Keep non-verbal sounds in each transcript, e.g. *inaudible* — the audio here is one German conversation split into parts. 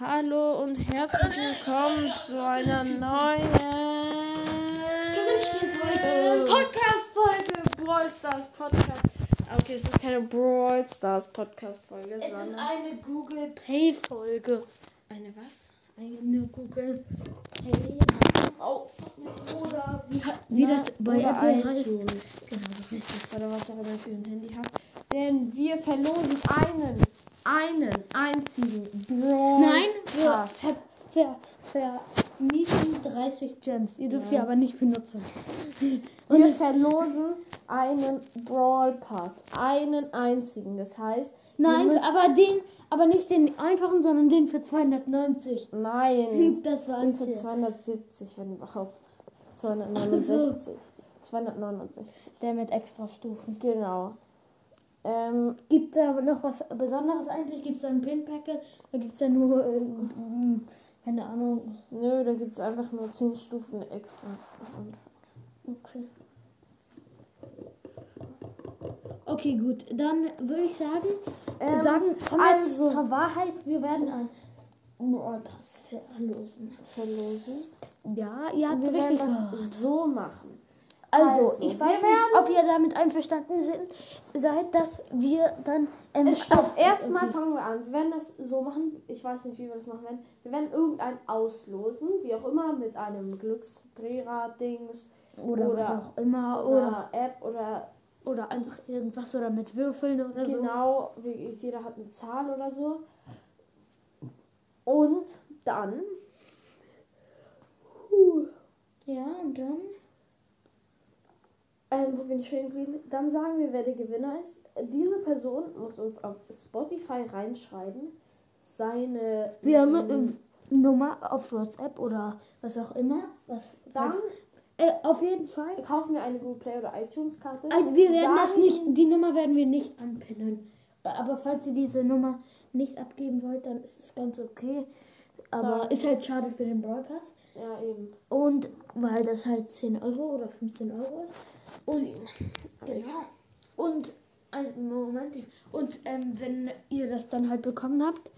Hallo und herzlich willkommen zu einer neuen Gewinnspielfolge. Podcast-Folge. Brawl Stars Podcast. Okay, es ist keine Brawl Stars Podcast-Folge, Es ist sondern eine Google Pay Folge. eine was? Eine Google Pay. Oh, oder Wie, wie Na, das bei Apple heißt. Genau, so heißt es. oder was auch immer für ein Handy habt. Denn wir verlosen einen, einen einzigen Brawl Nein, wir Pass. ver, ver, vermieten 30 Gems. Ihr dürft sie aber nicht benutzen. Und Wir verlosen einen Brawl Pass. Einen einzigen. Das heißt, nein, aber den, aber nicht den einfachen, sondern den für 290. Nein. *laughs* Das war Den für unfair. 270, wenn überhaupt. 269. 269. Der mit extra Stufen. Genau. Ähm, Gibt da noch was Besonderes eigentlich? Gibt es da ein Pin-Packet? Oder gibt es da nur, äh, keine Ahnung. nö, da gibt es einfach nur 10 Stufen extra. Okay. Okay, gut. Dann würde ich sagen, Ähm, sagen, kommen also- zur Wahrheit. Wir werden einen Brawl Pass verlosen. verlosen. Ja, ihr habt Wir richtig werden das so machen. Also, also, ich weiß nicht, ob ihr damit einverstanden sind, seid, dass wir dann... Ähm, Stopp, okay. erstmal fangen wir an. Wir werden das so machen. Ich weiß nicht, wie wir das machen werden. Wir werden irgendein auslosen, wie auch immer, mit einem Glücksdrehrad-Dings. Oder, was auch immer. Oder, App oder oder einfach irgendwas oder mit Würfeln oder so. genau, wie, jeder hat eine Zahl oder so. Und dann Ja, und dann... Ähm, wo bin ich stehen geblieben? Dann sagen wir, wer der Gewinner ist. Diese Person muss uns auf Spotify reinschreiben. Seine Wir haben ähm, äh, Nummer auf WhatsApp oder was auch immer. Was, dann äh, auf jeden Fall. kaufen wir eine Google Play oder iTunes Karte. Also wir werden das Sagen- nicht, die Nummer werden wir nicht anpinnen. Aber falls ihr diese Nummer nicht abgeben wollt, dann ist es ganz okay. Aber Dann- ist halt schade für den Brawl Pass. Ja, eben. Und weil das halt 10 Euro oder 15 Euro ist. Und, genau. Und einen Moment. Und ähm, wenn ihr das dann halt bekommen habt.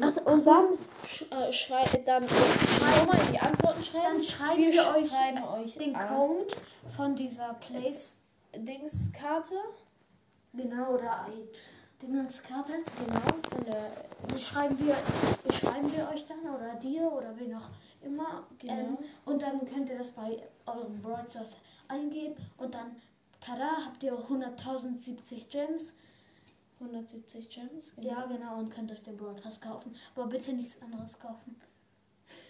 Also, Und dann sch äh, dann nochmal in die Antworten schreiben. Dann schreiben wir, wir euch schreiben euch den an. Code von dieser Place. Dingskarte. Genau, oder Dingenskarte. Genau. Von der, Die schreiben wir, schreiben wir euch dann oder dir oder wen auch immer. Genau. Ähm, und dann könnt ihr das bei eurem Stars eingeben und dann, tada, habt ihr 100.070 Gems. 170 Gems. Genau. Ja, genau, und könnt euch den Pass kaufen. Aber bitte nichts anderes kaufen.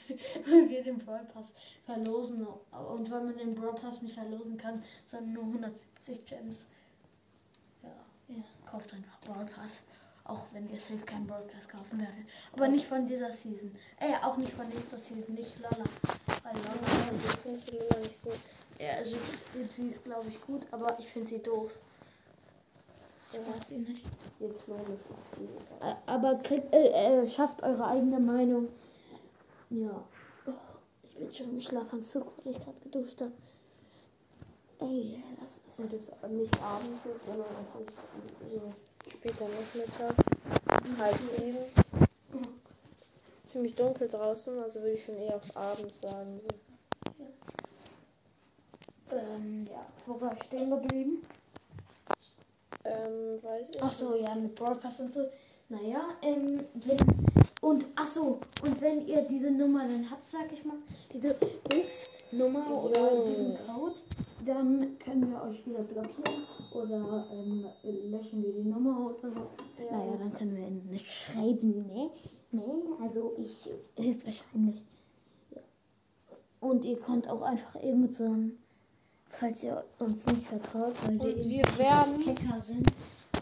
*laughs* weil wir den Pass verlosen. Und weil man den Pass nicht verlosen kann, sondern nur 170 Gems. Ja, Ja. kauft einfach Pass. Auch wenn ihr safe keinen Brawl Pass kaufen werdet. Aber nicht von dieser Season. Äh, auch nicht von nächster Season, nicht Lola. Weil Lola, Ich finde sie Lola nicht gut. ja, sie, sie ist glaube ich gut, aber ich finde sie doof. Ja, Macht sie nicht. ihr Klon ist egal. Ä- Aber kriegt, äh, äh, schafft eure eigene Meinung. Ja. Oh, ich bin schon im Schlafanzug, weil ich gerade geduscht habe. Ey, das ist. Und es nicht abends ist, sondern es ist so später Nachmittag, halb sieben. Ist ziemlich dunkel draußen, also würde ich schon eher auf Abend sagen. So. Ähm, ja, wo war ich stehen geblieben? Ähm, weiß ich. Ach so, ja, mit Broadcast und so. Naja, ähm, wenn. Und, ach so, und wenn ihr diese Nummer dann habt, sag ich mal, diese Ups-Nummer oder diesen Code, dann können wir euch wieder blockieren oder ähm, löschen wir die Nummer oder so. Ja. Naja, dann können wir nicht schreiben, ne? Ne, also ich höchstwahrscheinlich. Ja. Und ihr könnt auch einfach irgend so ein, falls ihr uns nicht vertraut, weil wir Und wir werden. Hacker sind,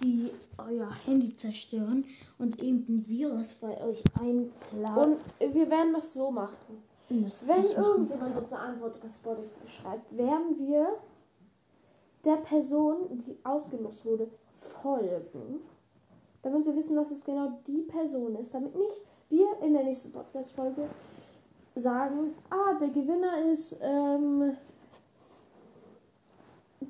die euer Handy zerstören und irgendein Virus bei euch einklauen. Und wir werden das so machen. Wenn irgendjemand uns eine Antwort über Spotify schreibt, werden wir der Person, die ausgelost wurde, folgen. Damit wir wissen, dass es genau die Person ist. Damit nicht wir in der nächsten Podcast-Folge sagen, ah, der Gewinner ist ähm,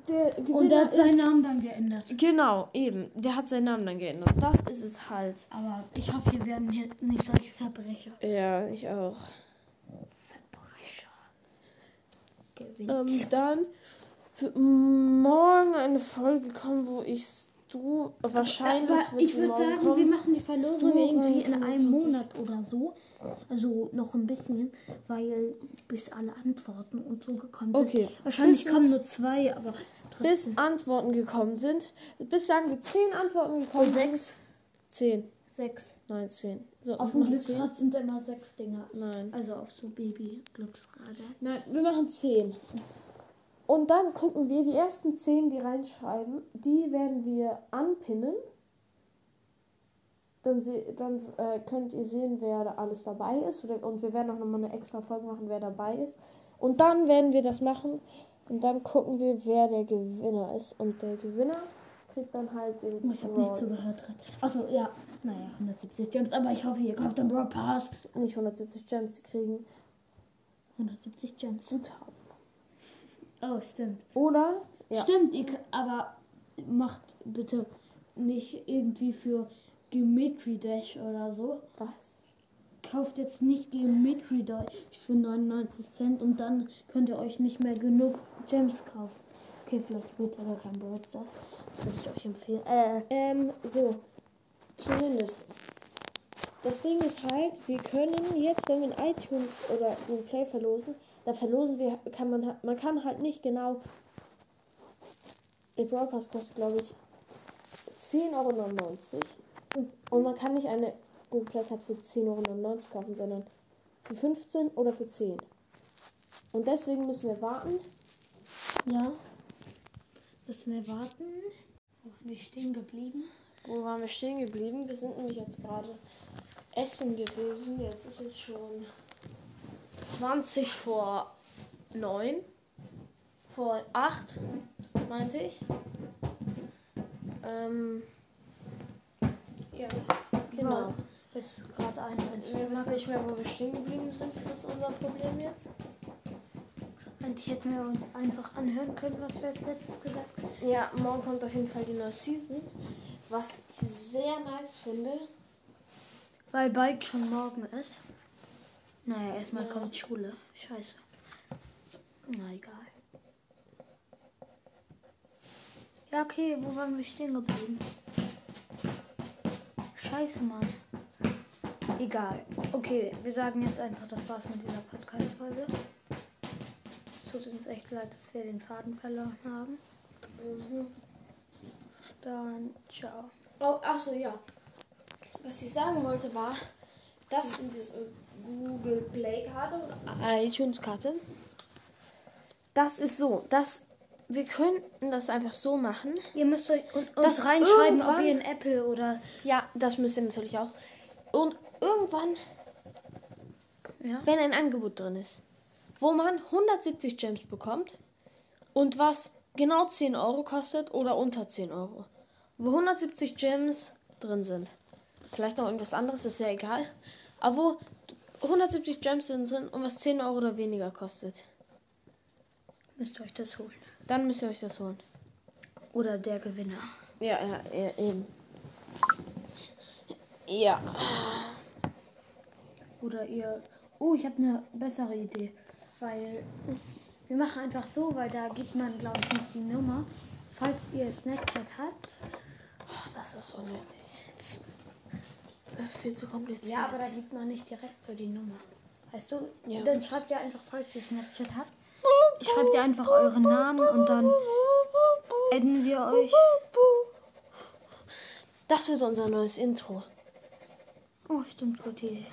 der Und Gewinner der hat seinen ist, Namen dann geändert. Genau, eben. Der hat seinen Namen dann geändert. Das ist es halt. Aber ich hoffe, wir werden hier nicht solche Verbrecher. Ja, ich auch. Verbrecher. Gewinnt. Ähm, dann wird morgen eine Folge kommen, wo ich du wahrscheinlich. Aber ich würde sagen, kommen. wir machen die Verlosung irgendwie in 25. einem Monat oder so. Also noch ein bisschen, weil bis alle Antworten und so gekommen sind. Okay. Wahrscheinlich Bis- kommen nur zwei, aber bis trotzdem. Antworten gekommen sind. Bis sagen wir zehn Antworten gekommen Sechs. sind. Zehn. Sechs. Nein, zehn. So, Auf dem. Glücksrad sind immer sechs Dinger. Nein. Also auf so Baby-Glücksräder. Nein, wir machen zehn. Und dann gucken wir die ersten zehn, die reinschreiben, die werden wir anpinnen. Dann, se dann äh, könnt ihr sehen, wer da alles dabei ist. Und wir werden auch nochmal eine extra Folge machen, wer dabei ist. Und dann werden wir das machen. Und dann gucken wir, wer der Gewinner ist. Und der Gewinner kriegt dann halt den Oh, Ich habe nicht zugehört. Achso, ja. Naja, 170 Gems. Aber ich hoffe, ihr kauft den Brawl Pass. Nicht 170 Gems, die kriegen 170 Gems. Guthaben. Oh, stimmt. Oder? Ja. Stimmt, ihr, könnt- aber macht bitte nicht irgendwie für Geometry Dash oder so. Was? Kauft jetzt nicht Geometry Dash für 99 Cent und dann könnt ihr euch nicht mehr genug Gems kaufen. Okay, vielleicht wird aber kein Brawl. Das würde ich euch empfehlen. Äh, Ähm, so. Zumindest. Das Ding ist halt, wir können jetzt, wenn wir in iTunes oder Google Play verlosen, da verlosen wir, kann man, halt- man kann halt nicht genau. Der Brawl Pass kostet, glaube ich, 10,99 Euro. Und man kann nicht eine Google Play Card für 10,99 Euro kaufen, sondern für 15 oder für 10. Und deswegen müssen wir warten. ja. Müssen wir warten. Wo waren wir stehen geblieben? Wo waren wir stehen geblieben? Wir sind nämlich jetzt gerade essen gewesen. Jetzt ist es schon 20 vor 9. Vor 8, meinte ich. Ähm, Ja. genau. Ist gerade ein Wir wissen nicht mehr, wo wir stehen geblieben sind. Das ist unser Problem jetzt. Eigentlich hätten wir uns einfach anhören können, was wir als letztes gesagt haben. Ja, morgen kommt auf jeden Fall die neue Season. Was ich sehr nice finde. Weil bald schon morgen ist. Naja, erstmal Ja. kommt Schule. Scheiße. Na egal. Ja, okay, wo waren wir stehen geblieben? Scheiße, Mann. Egal. Okay, wir sagen jetzt einfach, das war's mit dieser Podcast-Folge. Es tut uns echt leid, dass wir den Faden verloren haben. Mhm. Dann ciao. Oh, achso, ja. Was ich sagen wollte war, dass diese Google Play Karte oder iTunes Karte, das ist so, dass wir könnten das einfach so machen. Ihr müsst euch un- Das uns reinschreiben, ob ihr in Apple oder Ja, das müsst ihr natürlich auch. Und irgendwann, ja. wenn ein Angebot drin ist, wo man 170 Gems bekommt und was genau 10 Euro kostet oder unter 10 Euro, wo 170 Gems drin sind. Vielleicht noch irgendwas anderes, ist ja egal. Aber wo 170 Gems sind drin und was 10 Euro oder weniger kostet. müsst ihr euch das holen. Dann müsst ihr euch das holen. Oder der Gewinner. Ja, ja, ja eben. Ja. Oder ihr. Oh, ich habe eine bessere Idee. Weil wir machen einfach so, weil da gibt man, glaube ich, nicht die Nummer. Falls ihr Snapchat habt. Oh, das ist unnötig. Jetzt. Das ist viel zu kompliziert. Ja, aber da gibt man nicht direkt so die Nummer. Weißt du? Ja. Dann schreibt ihr einfach, falls ihr Snapchat habt. Schreibt ihr einfach euren Namen und dann adden wir euch. Das wird unser neues Intro. Oh, stimmt, gute Idee.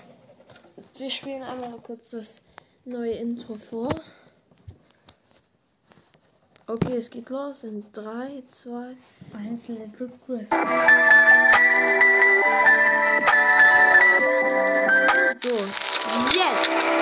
Wir spielen einmal kurz das neue Intro vor. Okay, es geht los in 3, 2. Eins, let it rip. So, jetzt!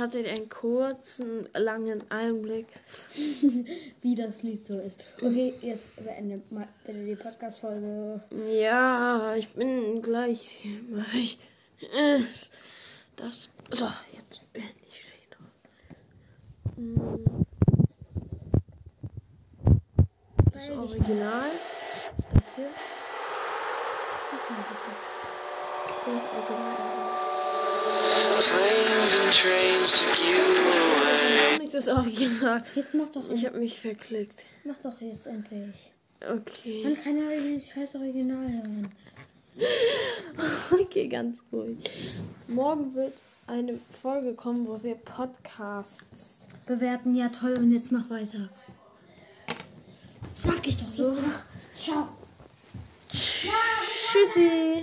Hattet einen kurzen, langen Einblick. *laughs* Wie das Lied so ist. Okay, jetzt beende mal bitte die Podcast-Folge. Ja, ich bin gleich. Ich, *laughs* das. So, jetzt endlich steht Hm. Das Original ist das hier. Das Original. Planes and trains took you away. Nicht das Original. Jetzt mach doch, Ich habe mich verklickt. mach doch jetzt endlich. Okay. Man kann ja dieses scheiß Original hören. *laughs* Okay, ganz ruhig. Morgen wird eine Folge kommen, wo wir Podcasts. Bewerten, ja toll, und jetzt mach weiter. Sag ich doch So. so. Ciao. Tschüssi.